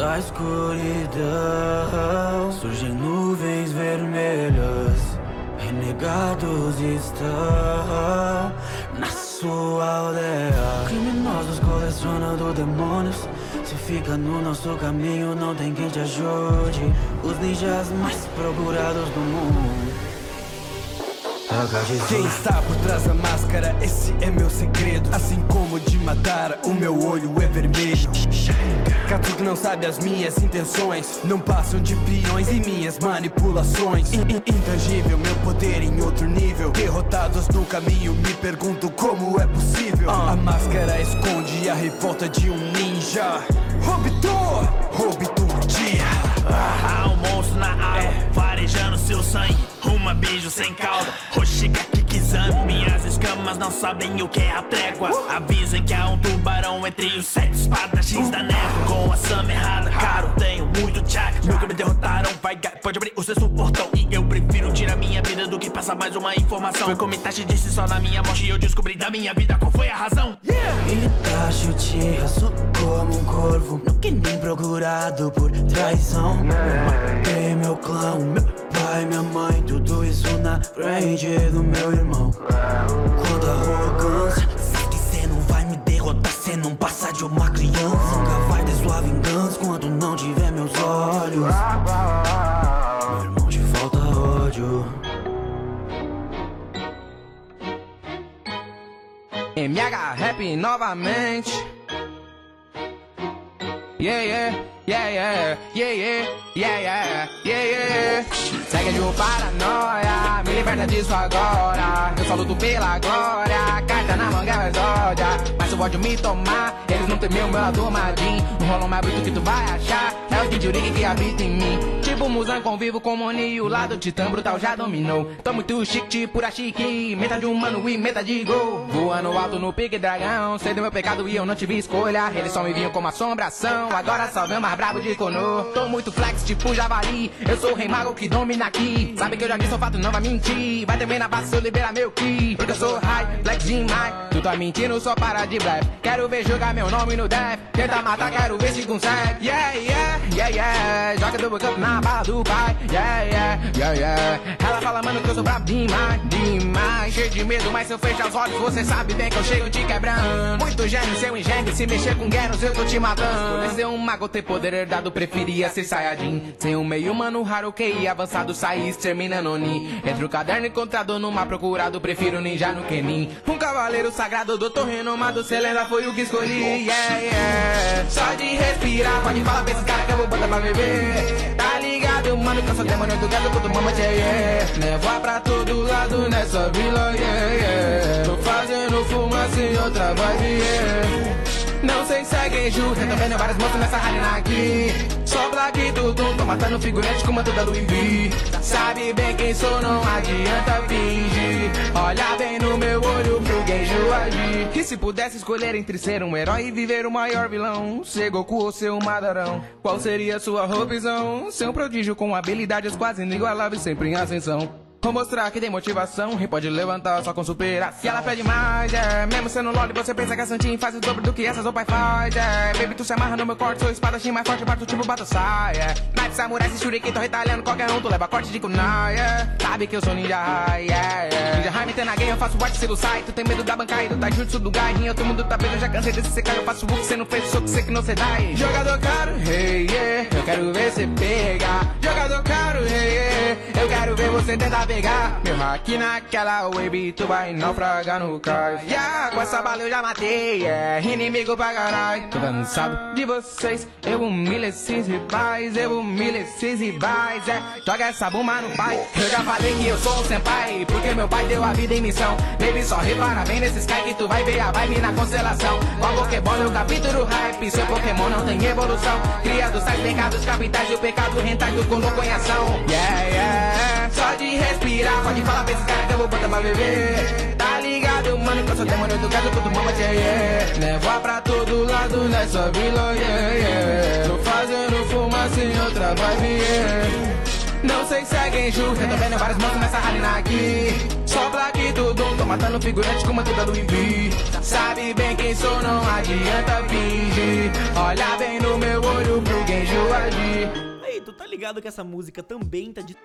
da escuridão surgem nuvens vermelhas. Renegados estão na sua aldeia. Criminosos colecionando demônios. Se fica no nosso caminho, não tem quem te ajude. Os ninjas mais procurados do mundo. Quem está por trás da máscara, esse é meu segredo. Assim como de Madara, o meu olho é vermelho. Katsuki não sabe as minhas intenções. Não passam de peões e minhas manipulações. In -in Intangível, meu poder em outro nível. Derrotados no caminho, me pergunto como é possível. A máscara esconde a revolta de um ninja. Obito, Obito dia. Há um monstro na água, farejando seu sangue. Uma beijo sem cauda, Hoshigaki Kizami. Minhas escamas não sabem o que é a trégua. Avisem que há um tubarão entre os sete espadachins da névoa. Com a Sama errada, caro, tenho muito chakra. Nunca me derrotaram, vai, pode abrir o sexto portão. E eu prefiro tirar minha vida do que passar mais uma informação. Foi como Itachi disse só na minha morte e eu descobri da minha vida qual foi a razão. Itachi Uchiha sou como um corvo Nunca nem procurado por traição Matei meu clã, meu pai, minha mãe Tudo isso na frente do meu irmão. Quanta arrogância Sabe que cê não vai me derrotar Cê não passa de uma criança. Nunca vai ter sua vingança Quando não tiver meus olhos. Meu irmão, te falta ódio. MH Rap novamente. Yeah, yeah, yeah, yeah, yeah, yeah, yeah, yeah, yeah, yeah. Segue de um paranoia, me liberta disso agora. Eu só luto pela glória, carta na manga é exódia. Mas se ódio me tomar, eles não temem o meu lado madinho. Um mais bruto que tu vai achar, é o Kid que habita em mim. Tipo Musan convivo com o Moni o lado titã brutal já dominou. Tô muito chique, tipo pura chique, meta de humano e meta de gol. Voando alto no pique dragão, sei do meu pecado e eu não tive escolha. Eles só me viam como assombração, agora só vem mais brabo de Kono. Tô muito flex, tipo javali, eu sou o rei mago que domina aqui. Sabe que eu já disse, o fato não vai mentir. Vai também na base se eu liberar meu ki. Porque eu sou high, flex demais. Tu tá mentindo, só para de breve. Quero ver jogar meu nome no death. Tenta matar, quero ver se consegue. Yeah, yeah, yeah, yeah. Joga do up na bala do pai. Yeah, yeah, yeah, yeah. Ela fala, mano, que eu sou brabo demais, demais. Cheio de medo, mas se eu fechar os olhos, você sabe bem que eu chego te quebrando. Muito gênio, seu engenho. Se mexer com guerras, eu tô te matando. Por ser um mago, ter poder herdado, preferia ser Saiyajin. Ser um meio humano raro, QI avançado, sair exterminando Oni. Entre o caderno encontrado no mar procurado, prefiro ninja no Kenin. Um cavaleiro sagrado, doutor renomado, cê lenda foi o que escolhi. Yeah, yeah. Só de respirar, pode falar pra esses caras que eu vou botar pra beber. Tá ligado, mano, que eu sou demônio do gado, quando mama yeah, yeah. Levar pra todo lado nessa vila, yeah, yeah. Não sei se Genju, eu tô vendo várias moças nessa arena aqui. Só black tudo, tô matando figurante com manto da Louis V. Sabe bem quem sou, não adianta fingir. Olha bem no meu olho pro Genju agir. E se pudesse escolher entre ser um herói e viver o maior vilão, ser Goku ou ser um Madarão, qual seria sua opção? Ser um prodígio com habilidades quase inigualáveis, sempre em ascensão. Vou mostrar que tem motivação e pode levantar só com superação. E ela pede mais, é. Mesmo sendo loli, você pensa que a Santin faz o dobro do que essas o pai faz, é. Baby, tu se amarra no meu corte, sou espadachim mais forte, parto tipo bato sai, é. Knife, samurai, se shuriken, tô retalhando qualquer um, tu leva corte de kunai, é. Sabe que eu sou ninja high, yeah, yeah. Ninja high, me tem na game, eu faço arte, selo sai. Tu tem medo da banca e do taijutsu do gai. Todo mundo tá vendo, já cansei desse secar, eu faço o que cê não fez, sou que cê que não cê dá. Jogador caro, hey, yeah. Eu quero ver cê pegar. Jogador caro, hey, yeah. Eu quero ver você tentar pegar. Meu hack naquela wave, tu vai naufragar no cais. Yeah, com essa bala eu já matei, é inimigo pra caralho. Tô cansado de vocês, eu humilho esses rivais, eu humilho esses rivais, é. Joga essa bomba no pai. Eu já falei que eu sou um senpai, porque meu pai deu a vida em missão. Baby, só repara bem nesse sky que tu vai ver a vibe na constelação. Qual Pokémon eu capítulo hype, seu Pokémon não tem evolução. Criado sai pecados capitais o pecado rentais do colocou em. Yeah, yeah, só respirar, pode falar pra esses caras que eu vou botar pra beber. Tá ligado, mano, que eu sou demônio do gado, todo mama, yeah, yeah. Levar pra todo lado nessa vila, yeah, yeah. Tô fazendo fumaça em outra vibe, yeah. Não sei se é Genju, eu tô vendo vários monstros nessa arena aqui. Só black muito dom, tô matando figurante com tuda do envio. Sabe bem quem sou, não adianta fingir. Olha bem no meu olho pro Genjo agir. Aí, tu tá ligado que essa música também tá de.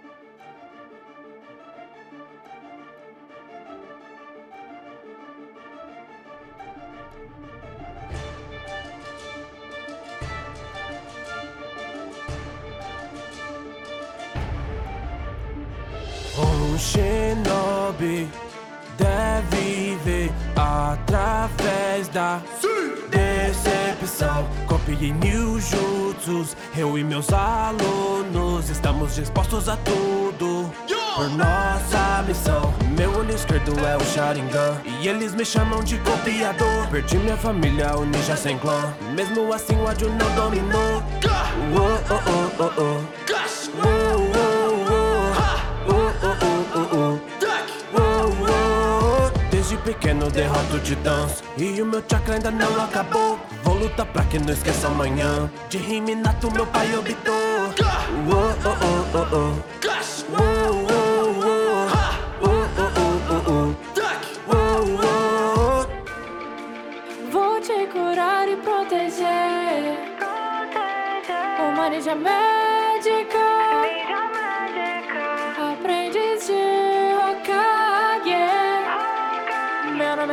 Um shinobi deve ver através da decepção. Copiei mil jutsus, eu e meus alunos estamos dispostos a tudo. Por nossa missão, meu olho esquerdo é o Sharingan E eles me chamam de copiador Perdi minha família, o ninja sem clã Mesmo assim o ódio não dominou oh, oh. Oh, oh, oh. Pequeno derroto titãs E o meu chakra ainda não acabou Vou lutar pra que não esqueça amanhã De Riminato meu pai oh. Vou te curar e proteger. Uma ninja médica.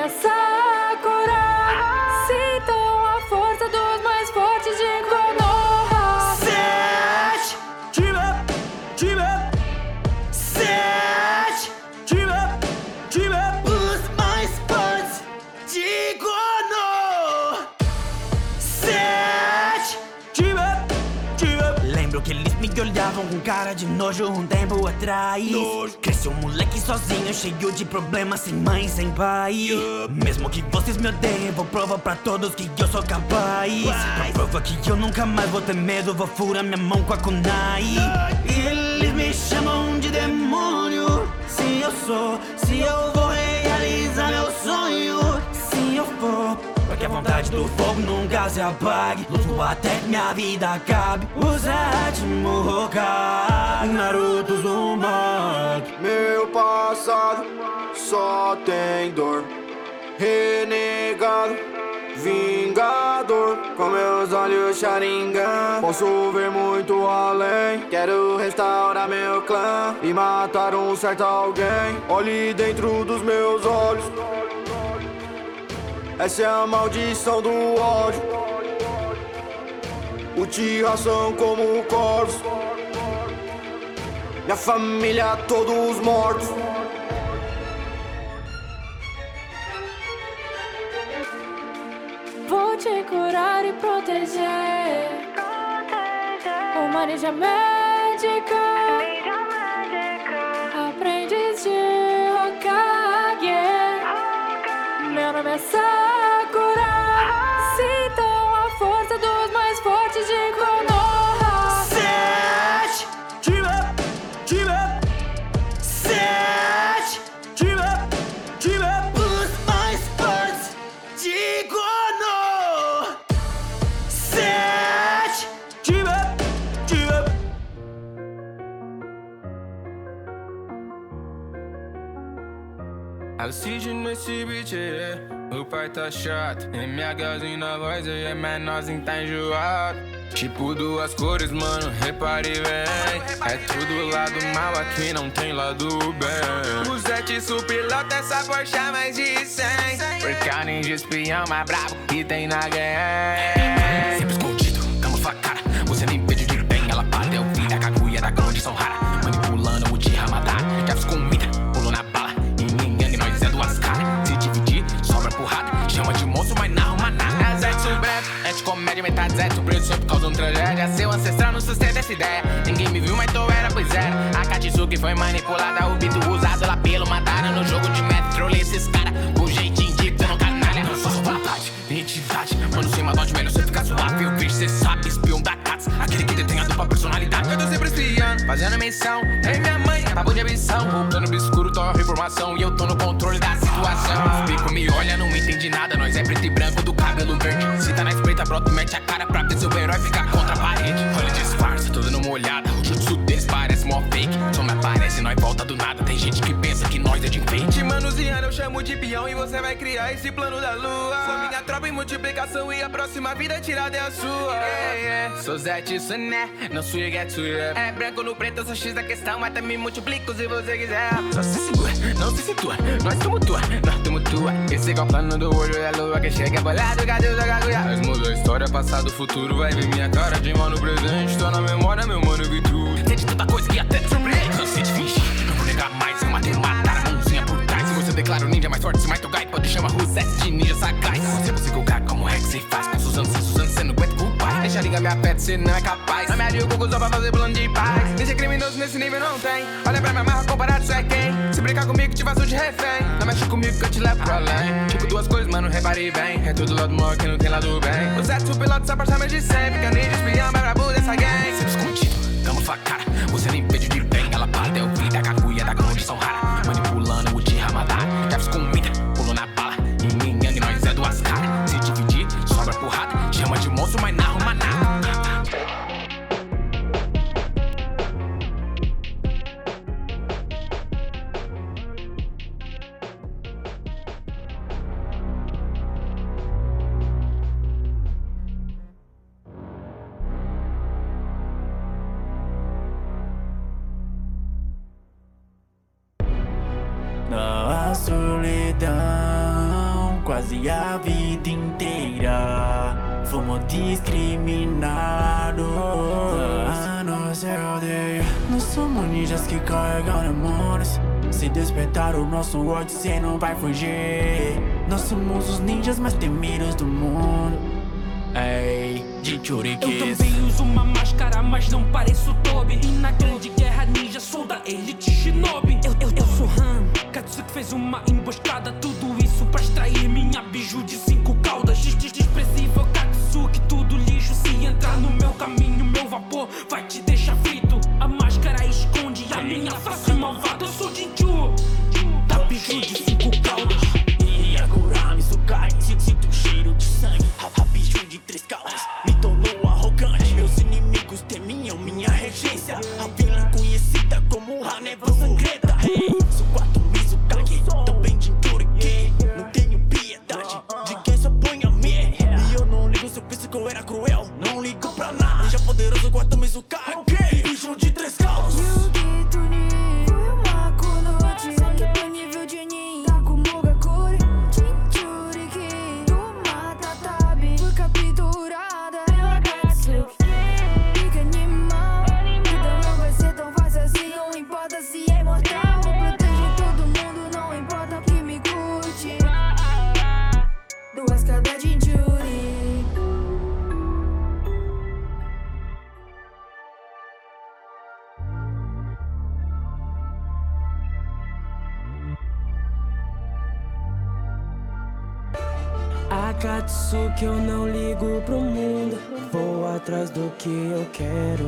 Meu cara de nojo um tempo atrás. Cresceu um moleque sozinho, cheio de problemas, sem mãe, sem pai. Mesmo que vocês me odeiem, vou provar pra todos que eu sou capaz. Prova que eu nunca mais vou ter medo, vou furar minha mão com a kunai. Eles me chamam de demônio. Se eu sou, se eu vou que a vontade do fogo nunca se apague Luto até que minha vida acabe O sétimo Hokage Naruto Uzumaki Meu passado só tem dor. Renegado, vingador. Com meus olhos Sharingan, posso ver muito além. Quero restaurar meu clã e matar um certo alguém. Olhe dentro dos meus olhos. Essa é a maldição do ódio. Uchiha são como corvos. Minha família, todos mortos. Vou te curar e proteger. Uma ninja médica. Nesse beat, é. o pai tá chato. MHzinho na voz, é menorzinho, tá enjoado. Tipo duas cores, mano, repare bem. É tudo lado mal, aqui não tem lado bem. O Zete supilota essa Porsche a mais de 100. Porque a ninja espião mais brabo que tem na gang. Sempre escondido, camuflada. Você nem vê de vem, ela para. É o fim da caguia da rara. Manipulando tragédia. Seu ancestral não sustenta essa ideia. Ninguém me viu, mas tô era, pois era. A Katsuki foi manipulada. O bito usado lá pelo mataram. No jogo de trolei esses caras. O jeitinho de dando canalha. Só sua vontade, identidade. Mano, sem maldade, melhor você ficar suave. Eu vejo, cê sabe, espião da Cats. Aquele que detém a dupla personalidade. Eu tô sempre espiando, fazendo missão. Ei, minha mãe, papo de ambição. Voltando obscuro, torre informação. E eu tô no controle da situação. Os me olha, não entende nada. Nós é preto e branco do cabelo verde. Se tá na espreita, brota e mete a cara pra ver seu herói ficar contra a parede. Olha, disfarça, tô dando uma olhada. Mó fake. Só me aparece, nós volta do nada. Tem gente que pensa que nós é de enfeite. Manuseando, eu chamo de peão e você vai criar esse plano da lua. Sou minha tropa em multiplicação e a próxima vida tirada é a sua. Yeah, yeah. Sou Zé Tissuné, não sou Getsuya. É branco no preto, eu sou X da questão, mas também multiplico se você quiser. Só se segura, não se situa. Nós somos tua, nós somos tua. Esse é o plano do olho da lua que chega bolado, cadê o gaguia? Nós mudou a história, passado, futuro. Vai ver minha cara de mal no presente. Tô na memória, meu mano, tudo. Sente tanta coisa que até te surpreende. Cansei de fingir, não vou negar mais. Eu matei, matar a mãozinha por trás. Se você declara o ninja mais forte, se mais tocar, pode chamar Rosette de ninja sagaz. Se você colocar como é que se faz? Com Suzano, sem Suzano, você não aguenta pai. Deixa ligar minha pé, você não é capaz. Na minha o Google só pra fazer plano de paz. Ser criminoso nesse nível não tem. Olha pra minha marra comparado, isso é quem? Se brincar comigo, te vaso de refém. Não mexe comigo que eu te levo pra além. Tipo duas coisas, mano, reparei bem. É tudo lado maior que não tem lado bem. O Zé, o piloto, essa parça de sempre. Eu ninja espião, mais brabo dessa gang. Sempre escondido, facada. Você nem pede de bem. Ela para, é o fim da cacuia da condição rara. Akatsuki, eu não ligo pro mundo. Vou atrás do que eu quero.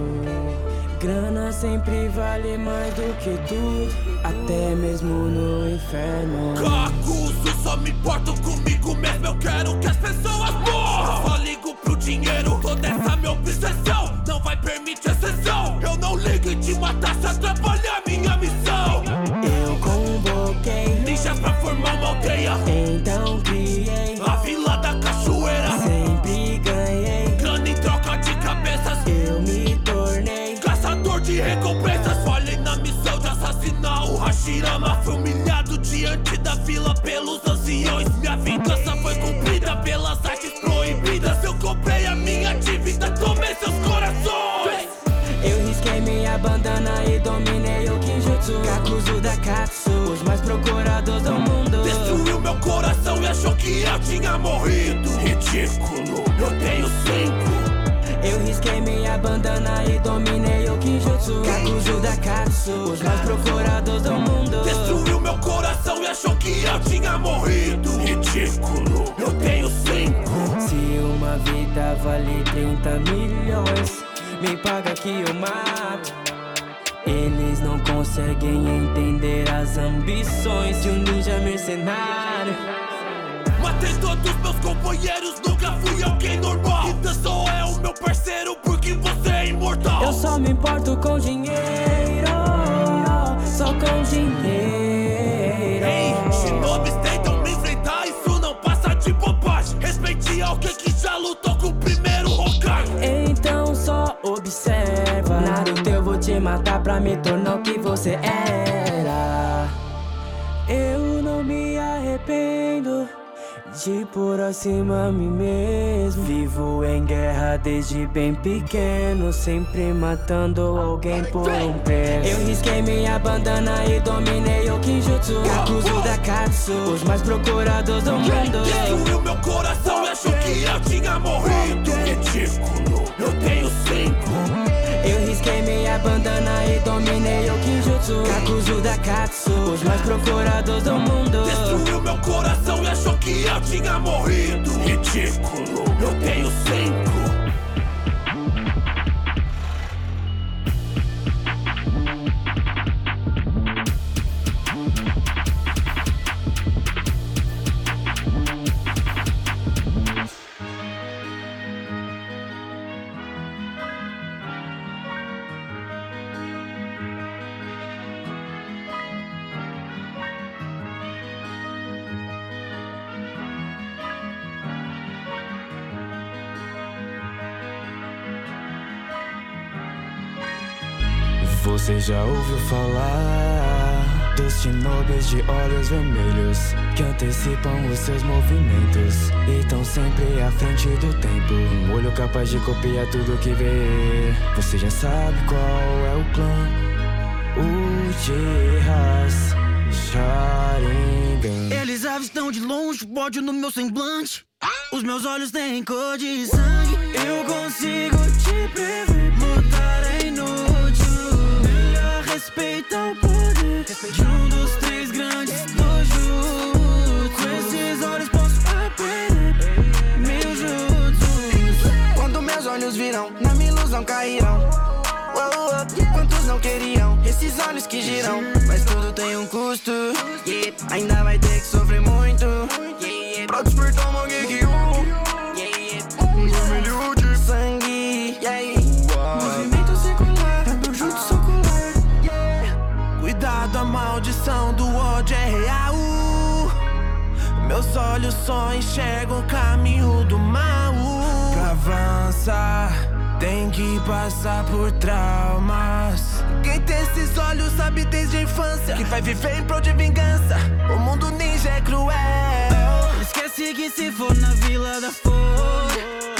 Grana sempre vale mais do que tudo, até mesmo no inferno. Acuso, só me importo comigo mesmo. Eu quero que as pessoas morram. Só ligo pro dinheiro, toda essa minha obsessão não vai permitir exceção. Eu não ligo em te matar se atrapalhar minha missão. Eu convoquei, Ninjas pra formar uma aldeia. então criei. Fui humilhado diante da vila pelos anciões. Minha vingança foi cumprida pelas artes proibidas. Eu comprei a minha dívida, tomei seus corações. Eu risquei minha bandana e dominei o Kinjutsu. Kakuzu da Katsu, os mais procurados do mundo. Destruiu meu coração e achou que eu tinha morrido. Ridículo, eu tenho cinco. Eu risquei minha bandana e dominei o Kinjutsu. Kakuzu da Katsu, os mais procurados do mundo. Achou que eu tinha morrido. Ridículo, eu tenho cinco. Se uma vida vale 30 milhões, me paga que eu mato. Eles não conseguem entender as ambições de um ninja mercenário. Matei todos meus companheiros, nunca fui alguém normal. Então só é o meu parceiro porque você é imortal. Eu só me importo com dinheiro. Matar pra me tornar o que você era. Eu não me arrependo de por acima a mim mesmo. Vivo em guerra desde bem pequeno, sempre matando alguém por um preço. Eu risquei minha bandana e dominei o Kinjutsu. Kakuzu da Katsu, os mais procurados do mundo. Destruiu meu coração achou que eu tinha morrido. Eu tenho cinco. Eu risquei minha bandana e dominei o Kinjutsu Kakuzu da Katsu, os mais procurados do mundo Destruiu meu coração e achou que eu tinha morrido. Ridículo, eu tenho cinco. Já ouviu falar dos shinobis de olhos vermelhos que antecipam os seus movimentos e estão sempre à frente do tempo. Um olho capaz de copiar tudo que vê. Você já sabe qual é o clã? O Jihas Sharingan. Eles avistam de longe, ódio no meu semblante. Os meus olhos têm cor de sangue. Eu consigo te prever. Inútil. Melhor respeitar o poder de um dos três grandes dojos. Com esses olhos posso aprender mil jutsus. Quando meus olhos viram, na minha ilusão cairão. Uou, uou, Quantos não queriam esses olhos que giram? Mas tudo tem um custo. Ainda vai ter que sofrer muito. Pra despertar uma Genkyu. Meus olhos só enxergam o caminho do mal. Pra avançar, tem que passar por traumas. Quem tem esses olhos sabe desde a infância que vai viver em prol de vingança. O mundo ninja é cruel. Esquece que se for na vila da flor,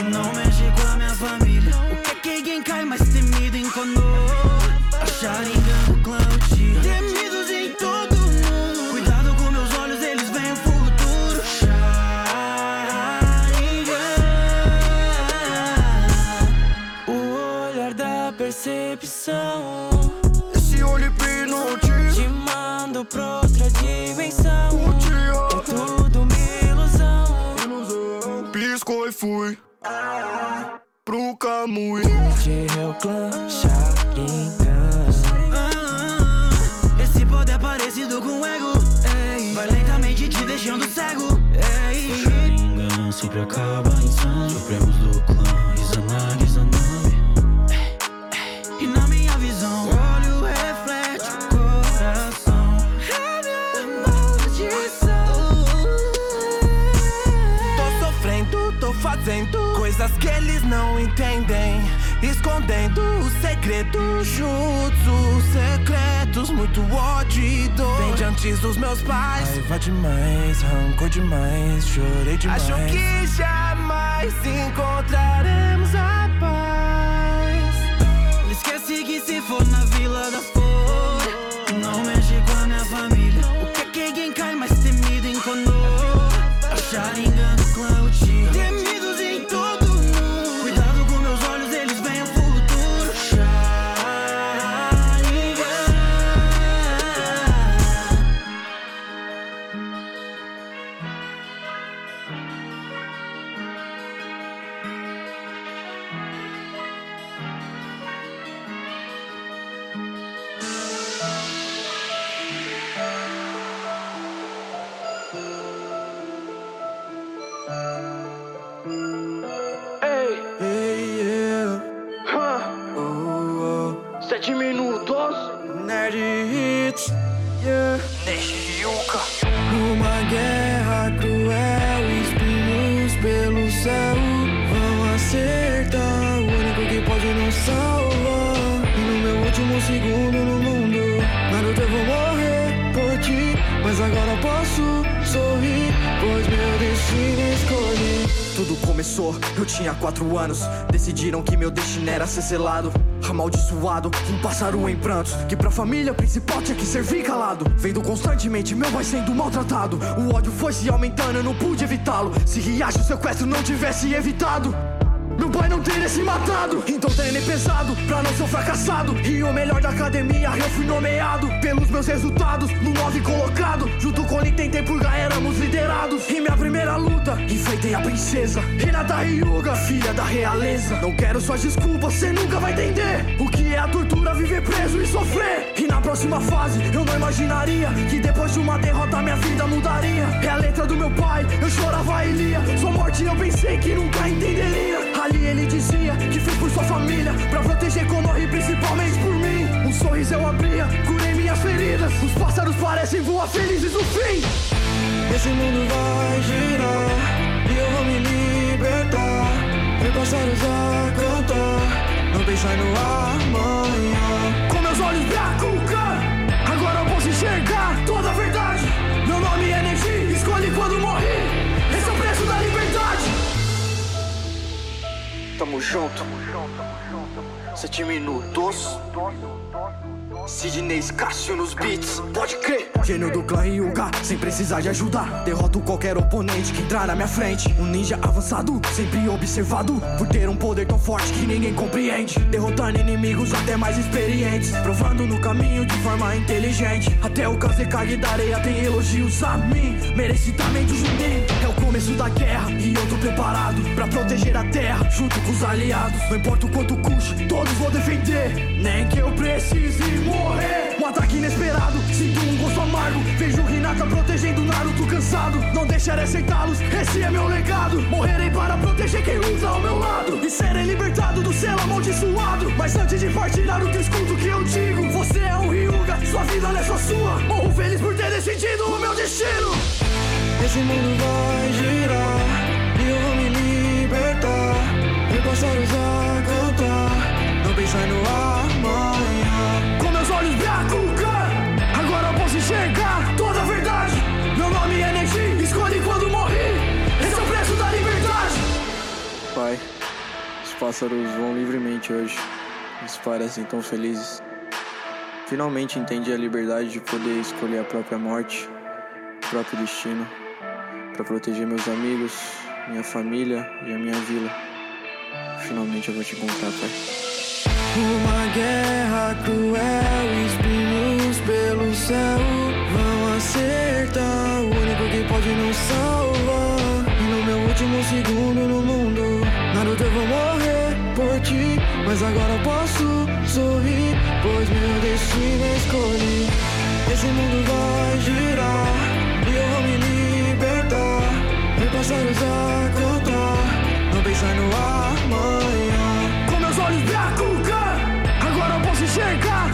não mexe com a minha família. O que é que Genkai mais temido em Konoha? A Esse olho hipnotizam. Te mando pra outra dimensão. É tudo uma ilusão. Ilusão. Piscou e fui pro Kamui. De meu clã Sharingan. Ah, Esse poder é parecido com ego. Ei, vai lentamente te deixando cego. Ei, o Sharingan sempre acaba insano. Supremos fazendo coisas que eles não entendem. Escondendo os segredos, jutsus secretos, muito ódio e dor. Vem de antes dos meus pais. Raiva demais, rancor demais, chorei demais. Acho que jamais encontraremos a paz. Esquece que se for na minutos. Nerd Hits. Yeah. Uma guerra cruel, espinhos pelo céu vão acertar. O único que pode nos salvar. E no meu último segundo no mundo, Naruto eu vou morrer por ti. Mas agora posso sorrir, pois meu destino escolhi. Tudo começou, eu tinha quatro anos. Decidiram que meu destino era ser selado. Amaldiçoado, um pássaro em prantos. Que pra família principal tinha que servir calado. Vendo constantemente meu pai sendo maltratado. O ódio foi se aumentando, eu não pude evitá-lo. Se Riacho o sequestro não tivesse evitado. Pai não teria se matado. Então treinei pesado pra não ser fracassado. E o melhor da academia eu fui nomeado Pelos meus resultados no nove colocado. Junto com ele tentei purgar éramos liderados. Em minha primeira luta enfrentei a princesa. Hinata Ryuga, filha da realeza. Não quero suas desculpas, cê nunca vai entender O que é a tortura, viver preso e sofrer. E na próxima fase eu não imaginaria Que depois de uma derrota minha vida mudaria. É a letra do meu pai, eu chorava e lia. Sua morte eu pensei que nunca entenderia ele dizia que fez por sua família Pra proteger Konoha e principalmente por mim Um sorriso eu abria, curei minhas feridas Os pássaros parecem voar felizes no fim Esse mundo vai girar e eu vou me libertar. Ver pássaros a cantar, não pensar no amanhã. Tamo junto. Sete minutos Sidney Cássio nos beats, pode crer. Gênio do clã Ryuga, sem precisar de ajuda. Derroto qualquer oponente que entrar na minha frente. Um ninja avançado, sempre observado. Por ter um poder tão forte que ninguém compreende. Derrotando inimigos até mais experientes. Provando no caminho de forma inteligente. Até o Kazekage da areia tem elogios a mim. Merecidamente Junin É o começo da guerra e eu tô preparado Pra proteger a terra, junto com os aliados. Não importa o quanto custe, todos vou defender. Nem que eu precise morrer. Um ataque inesperado, sinto um gosto amargo. Vejo Hinata protegendo Naruto cansado. Não deixarei aceitá-los, esse é meu legado. Morrerei para proteger quem luta ao meu lado. E serei libertado do selo amaldiçoado. Mas antes de partir Naruto escuta o que eu digo. Você é um Ryuga, sua vida não é só sua. Morro feliz por ter decidido o meu destino Esse mundo vai girar e eu vou me libertar. Ver pássaros a cantar, não pensar no amanhã. Com meus olhos Byakugan Agora eu posso enxergar toda a verdade Meu nome é Neji, escolhi quando morri Esse é o preço da liberdade Pai, os pássaros voam livremente hoje. Eles parecem tão felizes. Finalmente entendi a liberdade de poder escolher a própria morte, o próprio destino, para proteger meus amigos, minha família e a minha vila. Finalmente eu vou te encontrar, pai. Uma guerra cruel, espinhos pelo céu vão acertar. O único que pode nos salvar. E no meu último segundo no mundo, Naruto eu vou morrer por ti. Mas agora posso sorrir, pois meu destino escolhi. Esse mundo vai girar Ver pássaros a cantar, não pensar no amanhã. Com meus olhos Byakugan Agora eu posso enxergar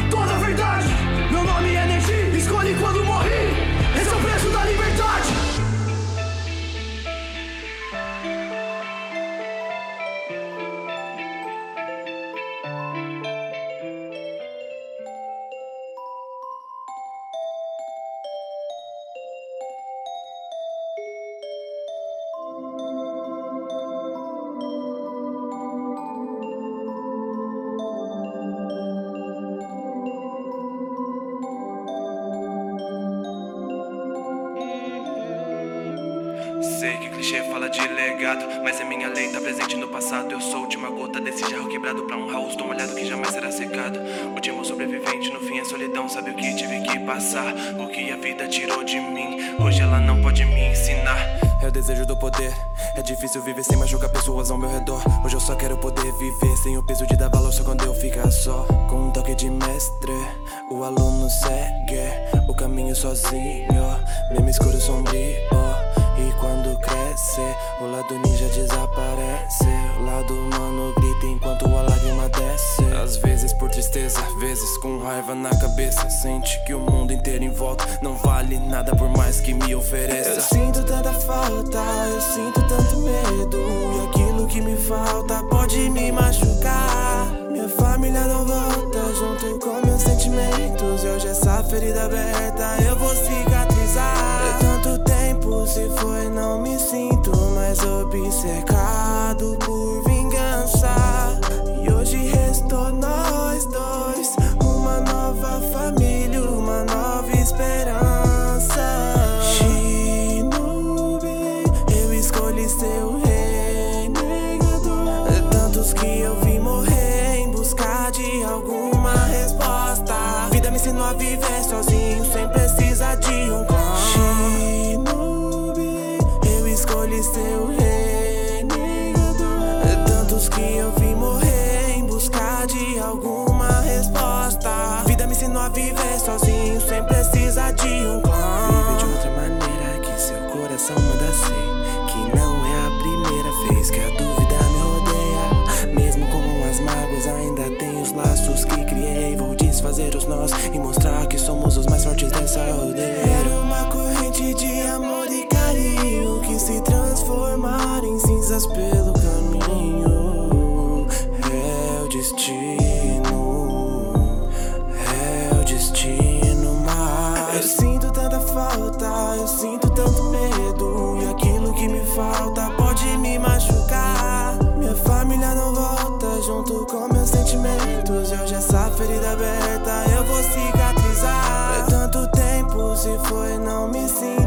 desse jarro quebrado pra um house, tô molhado que jamais será secado. Último sobrevivente, no fim é solidão, sabe o que tive que passar? O que a vida tirou de mim, hoje ela não pode me ensinar. É o desejo do poder. É difícil viver sem machucar pessoas ao meu redor. Hoje eu só quero poder viver sem o peso de dar valor só quando eu ficar só. Com um toque de mestre, o aluno segue o caminho sozinho. Mesmo escuro sombrio. E quando o lado ninja desaparece. O lado humano grita enquanto a lágrima desce. Às vezes por tristeza, vezes com raiva na cabeça. Sente que o mundo inteiro em volta não vale nada por mais que me ofereça. Eu sinto tanta falta, eu sinto tanto medo. E aquilo que me falta pode me machucar. Minha família não volta junto com meus sentimentos. E hoje essa ferida aberta eu vou cicatrizar. Se foi, não me sinto mais obcecado por vingança. E hoje restou nós dois, uma nova família, junto com meus sentimentos. E hoje essa ferida aberta eu vou cicatrizar. É tanto tempo se foi, não me sinto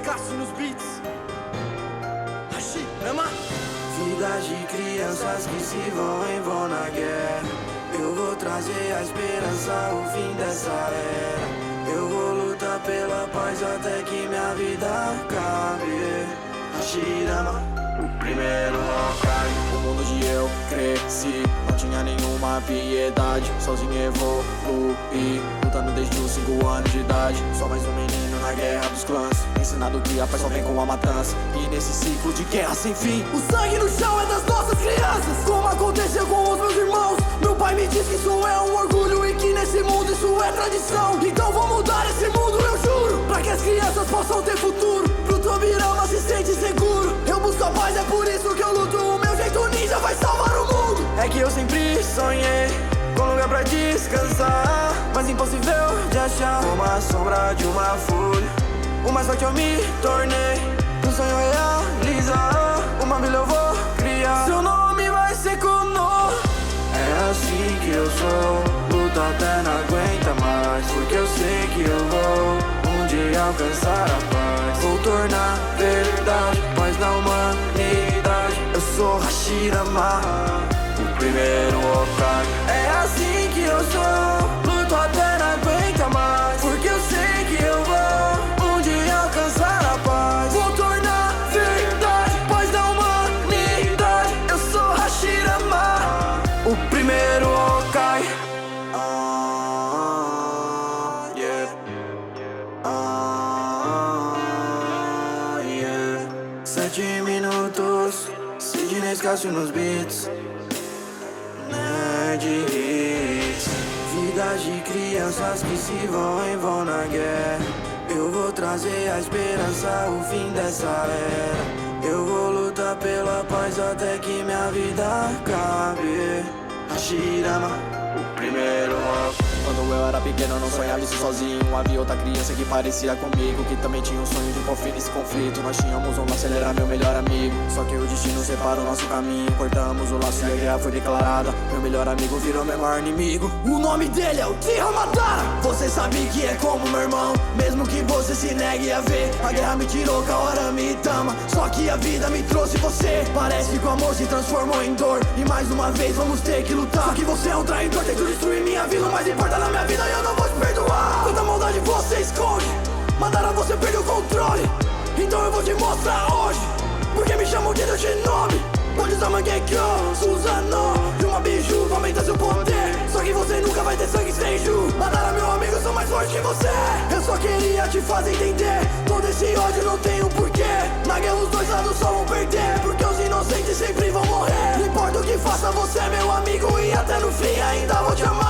Cássio nos beats. Hashirama. Vidas de crianças que se vão em vão na guerra. Eu vou trazer a esperança, o fim dessa era. Eu vou lutar pela paz até que minha vida acabe. Hashirama, o primeiro Hokage. O mundo de eu cresci, não tinha nenhuma piedade. Sozinho evoluí, lutando desde os 5 anos de idade. Só mais um menino na guerra dos clãs. Ensinado que a paz só vem com a matança. E nesse ciclo de guerra sem fim, O sangue no chão é das nossas crianças. Como aconteceu com os meus irmãos? Meu pai me diz que isso é um orgulho E que nesse mundo isso é tradição. Então vou mudar esse mundo, eu juro Pra que as crianças possam ter futuro. Pro Tobirama se sente seguro. Eu busco a paz, é por isso que eu luto. O meu jeito ninja vai salvar o mundo. É que eu sempre sonhei com lugar pra descansar, mas impossível de achar. Como a sombra de uma folha, o mais forte eu me tornei. Um sonho realizar, uma vila eu vou criar. Seu nome vai ser Kono. É assim que eu sou, luto até não aguenta mais. Porque eu sei que eu vou um dia alcançar a paz. Vou tornar verdade, paz na humanidade. Eu sou Hashirama o primeiro Hokage Cássio nos beats. Nerd Hits. Vidas de crianças que se vão e vão na guerra. Eu vou trazer a esperança, o fim dessa era. Eu vou lutar pela paz até que minha vida acabe. Hashirama, o primeiro rock quando eu era pequeno não sonhava isso sozinho. Havia outra criança que parecia comigo Que também tinha o sonho de pôr fim nesse conflito. Nós tínhamos um laço, ele era meu melhor amigo. Só que o destino separa o nosso caminho. Cortamos o laço e a guerra foi declarada. Meu melhor amigo virou meu maior inimigo. O nome dele é o Tira Matara. Você sabe que é como meu irmão. Mesmo que você se negue a ver A guerra me tirou, a hora me tama. Só que a vida me trouxe você. Parece que o amor se transformou em dor. E mais uma vez vamos ter que lutar. Só que você é um traidor, tentou destruir minha vida. Mas importa na minha vida e eu não vou te perdoar. Quanta maldade você esconde? Mandaram você perder o controle. Então eu vou te mostrar hoje. Porque me chamam de Deus de nome? Pode usar manguecão, Suzano De uma biju, aumenta seu poder. Só que você nunca vai ter sangue sem ju. Meu amigo, sou mais forte que você. Eu só queria te fazer entender. Todo esse ódio não tem um porquê. Na guerra os dois lados só vão perder. Porque os inocentes sempre vão morrer. Não importa o que faça, você é meu amigo E até no fim ainda vou te amar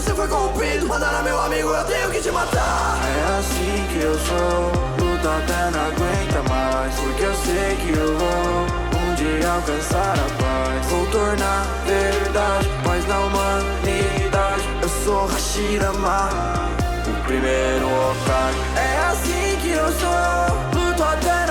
você foi corrompido Mandaram meu amigo, eu tenho que te matar. É assim que eu sou Luta até não aguenta mais Porque eu sei que eu vou um dia alcançar a paz. Vou tornar verdade Paz na humanidade Eu sou Hashirama O primeiro Hokage. É assim que eu sou Luto até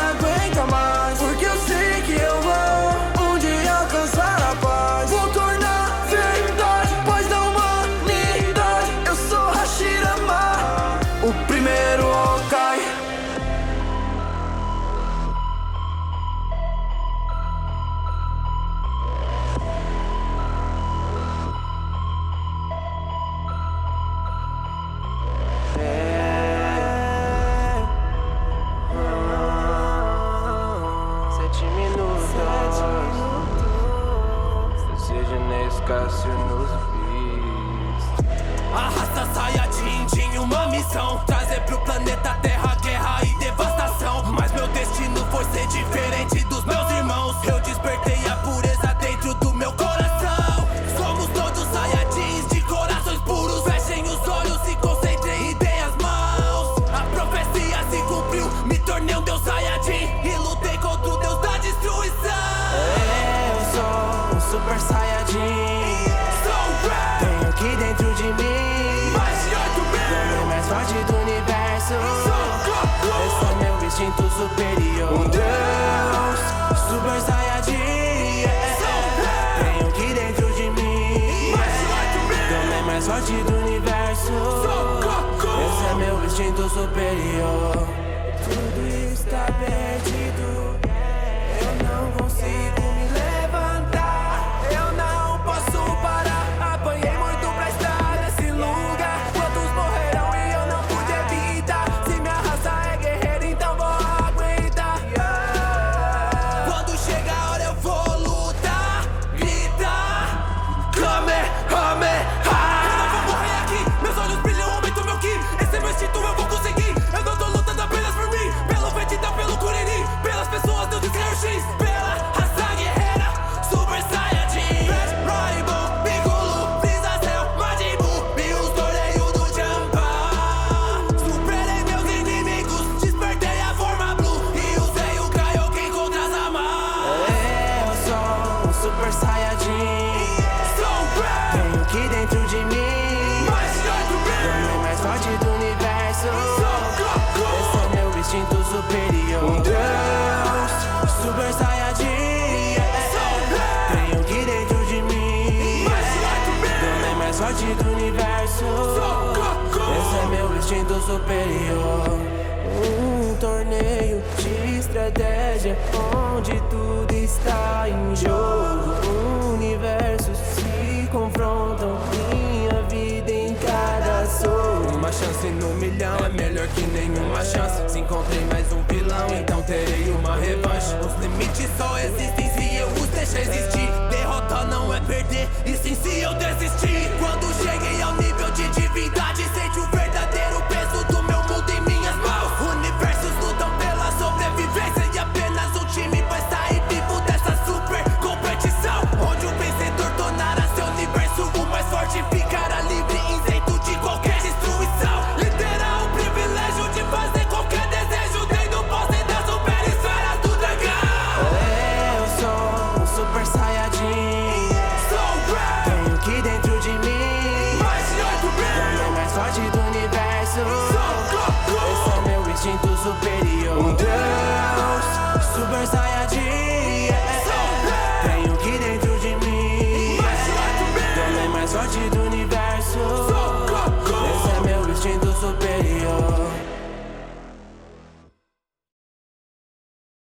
uma chance no milhão É melhor que nenhuma chance. Se encontrei mais um vilão, então terei uma revanche. Os limites só existem se eu os deixar existir. Derrota não é perder, e sim se eu desistir. Quando cheguei ao nível